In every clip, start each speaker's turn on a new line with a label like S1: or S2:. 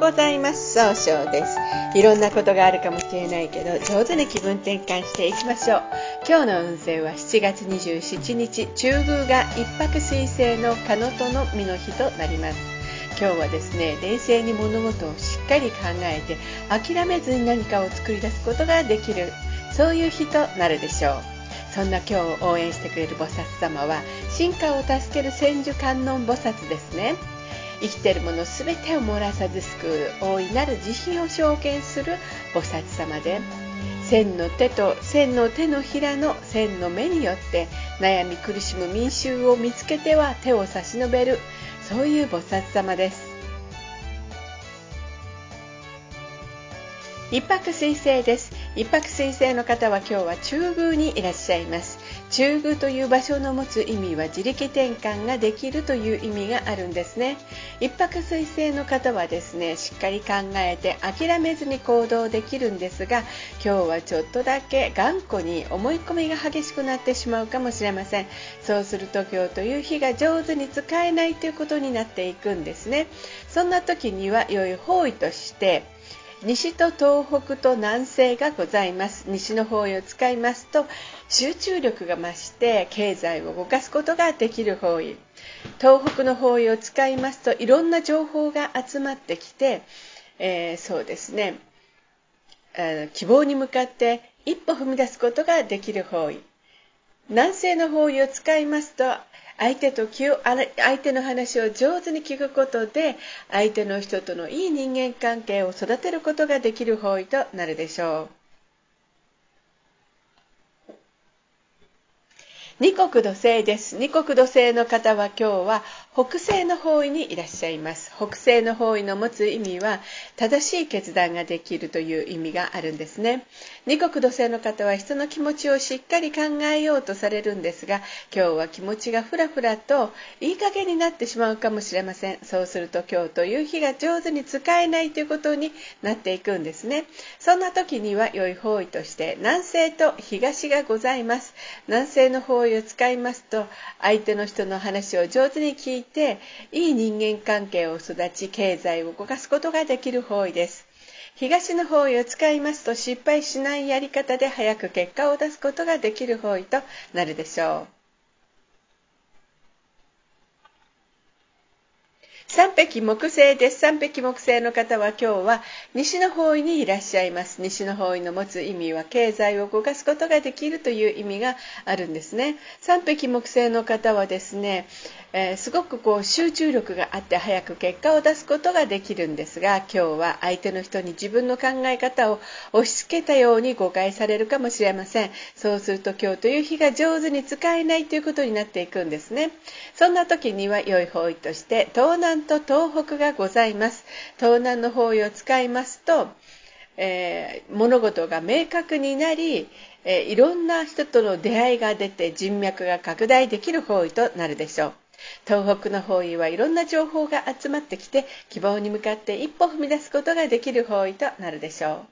S1: ございます。総称です。いろんなことがあるかもしれないけど上手に気分転換していきましょう。今日の運勢は7月27日中宮が一泊水星のカノトの実の日となります。今日はですね冷静に物事をしっかり考えて諦めずに何かを作り出すことができるそういう日となるでしょう。そんな今日を応援してくれる菩薩様は進化を助ける千手観音菩薩ですね。生きているもの全てを漏らさず救う大いなる慈悲を証券する菩薩様で千の手と千の手のひらの千の目によって悩み苦しむ民衆を見つけては手を差し伸べるそういう菩薩様です。一泊水星です。一泊水星の方は今日は中宮にいらっしゃいます。中宮という場所の持つ意味は自力転換ができるという意味があるんですね。一泊水星の方はですねしっかり考えて諦めずに行動できるんですが今日はちょっとだけ頑固に思い込みが激しくなってしまうかもしれません。そうすると今日という日が上手に使えないということになっていくんですね。そんな時には良い方位として西と東北と南西がございます。西の方位を使いますと集中力が増して経済を動かすことができる方位。東北の方位を使いますといろんな情報が集まってきて、えー、そうですね。希望に向かって一歩踏み出すことができる方位。南西の方位を使いますと相手と気を相手の話を上手に聞くことで相手の人とのいい人間関係を育てることができる方位となるでしょう。二国土星です。二国土星の方は今日は北西の方位にいらっしゃいます。北西の方位の持つ意味は正しい決断ができるという意味があるんですね。二国土星の方は人の気持ちをしっかり考えようとされるんですが、今日は気持ちがふらふらといい加減になってしまうかもしれません。そうすると今日という日が上手に使えないということになっていくんですね。そんな時には良い方位として南西と東がございます。南西の方位を使いますと相手の人の話を上手に聞いていい人間関係を育ち経済を動かすことができる方位です。東の方位を使いますと失敗しないやり方で早く結果を出すことができる方位となるでしょう。三匹木星です。三匹木星の方は今日は西の方位にいらっしゃいます。西の方位の持つ意味は経済を動かすことができるという意味があるんですね。三匹木星の方はですね、えー、すごくこう集中力があって早く結果を出すことができるんですが今日は相手の人に自分の考え方を押し付けたように誤解されるかもしれませんそうすると今日という日が上手に使えないということになっていくんですねそんな時には良い方位として東南と東北がございます東南の方位を使いますとえー、物事が明確になり、えー、いろんな人との出会いが出て人脈が拡大できる方位となるでしょう。東北の方位はいろんな情報が集まってきて希望に向かって一歩踏み出すことができる方位となるでしょう。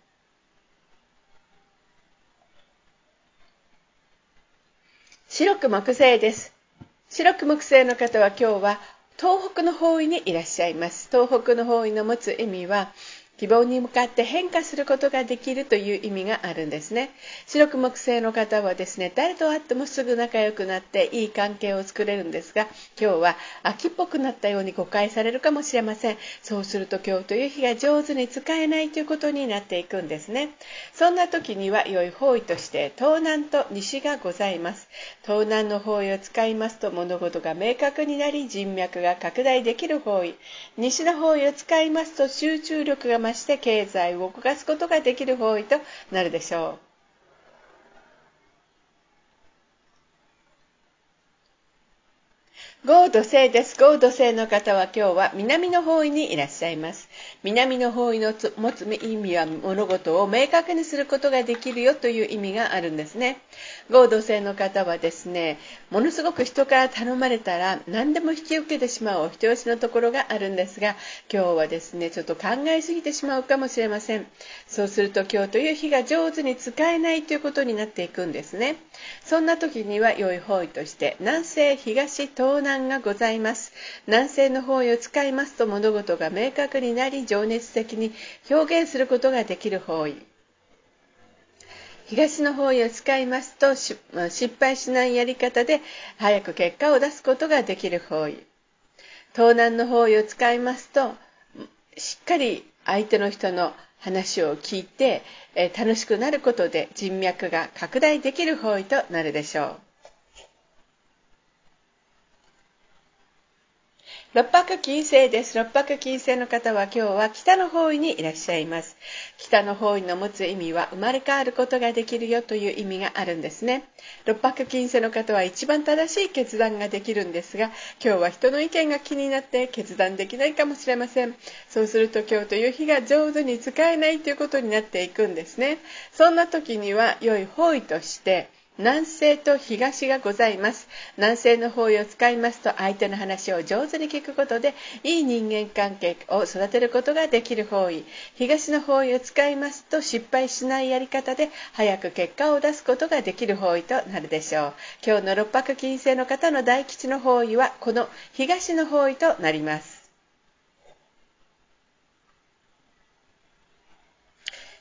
S1: 白く木星です。白く木星の方は今日は東北の方位にいらっしゃいます。東北の方位の持つ意味は希望に向かって変化することができるという意味があるんですね。白く木星の方はですね誰と会ってもすぐ仲良くなっていい関係を作れるんですが今日は秋っぽくなったように誤解されるかもしれません。そうすると今日という日が上手に使えないということになっていくんですね。そんな時には良い方位として東南と西がございます。東南の方位を使いますと物事が明確になり人脈が拡大できる方位。西の方位を使いますと集中力がまして経済を動かすことができる方位となるでしょう。豪土星です。豪土星の方は今日は南の方位にいらっしゃいます。南の方位の持つ意味は物事を明確にすることができるよという意味があるんですね。合土星の方はですね、ものすごく人から頼まれたら何でも引き受けてしまうお人よしのところがあるんですが、今日はですね、ちょっと考えすぎてしまうかもしれません。そうすると今日という日が上手に使えないということになっていくんですね。そんな時には良い方位として南西、東、東南がございます。南西の方位を使いますと物事が明確になり、情熱的に表現することができる方位。東の方位を使いますと失敗しないやり方で早く結果を出すことができる方位。東南の方位を使いますとしっかり相手の人の話を聞いて、楽しくなることで人脈が拡大できる方位となるでしょう。六白金星です。六白金星の方は今日は北の方位にいらっしゃいます。北の方位の持つ意味は生まれ変わることができるよという意味があるんですね。六白金星の方は一番正しい決断ができるんですが、今日は人の意見が気になって決断できないかもしれません。そうすると今日という日が上手に使えないということになっていくんですね。そんな時には良い方位として、南西と東がございます。南西の方位を使いますと相手の話を上手に聞くことでいい人間関係を育てることができる方位。東の方位を使いますと失敗しないやり方で早く結果を出すことができる方位となるでしょう。今日の六白金星の方の大吉の方位はこの東の方位となります。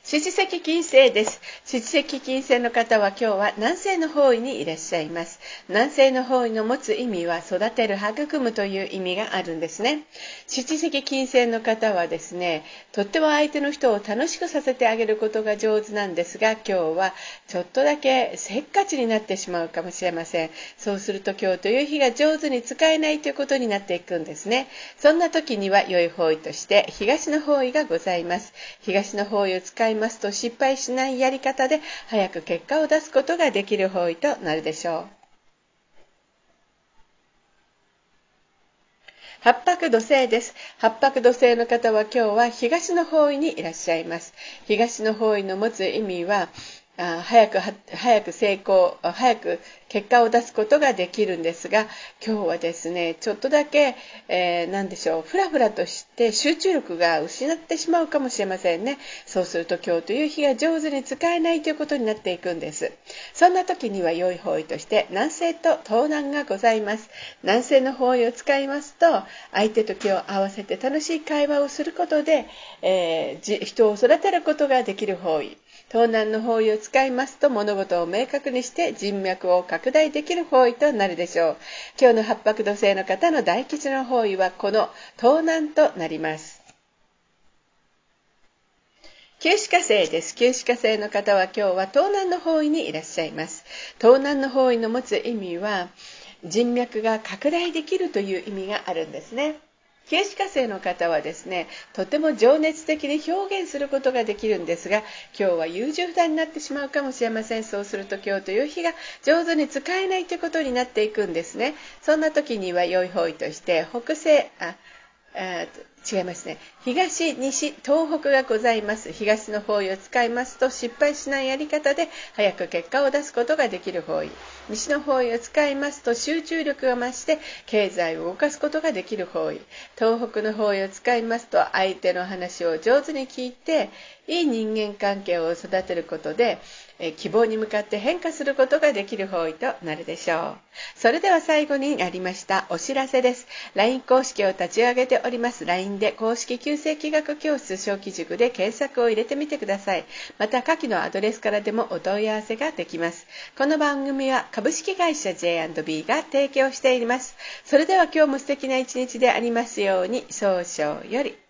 S1: 七石金星です。七石金星の方は今日は南西の方位にいらっしゃいます。南西の方位の持つ意味は育てる、育むという意味があるんですね。七石金星の方はですね、とっても相手の人を楽しくさせてあげることが上手なんですが、今日はちょっとだけせっかちになってしまうかもしれません。そうすると今日という日が上手に使えないということになっていくんですね。そんな時には良い方位として東の方位がございます。東の方位を使いますと失敗しないやり方で早く結果を出すことができる方位となるでしょう。八白土星です。八白土星の方は今日は東の方位にいらっしゃいます。東の方位の持つ意味は、早く早く成功早く結果を出すことができるんですが今日はですねちょっとだけ、えー、何でしょうふらふらとして集中力が失ってしまうかもしれませんね。そうすると今日という日が上手に使えないということになっていくんです。そんな時には良い方位として南西と東南がございます。南西の方位を使いますと相手と気を合わせて楽しい会話をすることで、えー、人を育てることができる方位。東南の方位を使いますと物事を明確にして人脈を拡大できる方位となるでしょう。今日の八白土星の方の大吉の方位はこの東南となります。九死火星です。九死火星の方は今日は東南の方位にいらっしゃいます。東南の方位の持つ意味は人脈が拡大できるという意味があるんですね。形式火星の方はですねとても情熱的に表現することができるんですが今日は優柔不断になってしまうかもしれません。そうすると今日という日が上手に使えないということになっていくんですね。そんな時には良い方位として北西あ違いますね。東西東北がございます。東の方位を使いますと失敗しないやり方で早く結果を出すことができる方位。西の方位を使いますと集中力が増して経済を動かすことができる方位。東北の方位を使いますと相手の話を上手に聞いていい人間関係を育てることで希望に向かって変化することができる方位となるでしょう。それでは最後になりましたお知らせです。LINE 公式を立ち上げております。LINE で公式旧正規学教室小規塾で検索を入れてみてください。また下記のアドレスからでもお問い合わせができます。この番組は株式会社 J&B が提供しています。それでは今日も素敵な一日でありますように、早々より。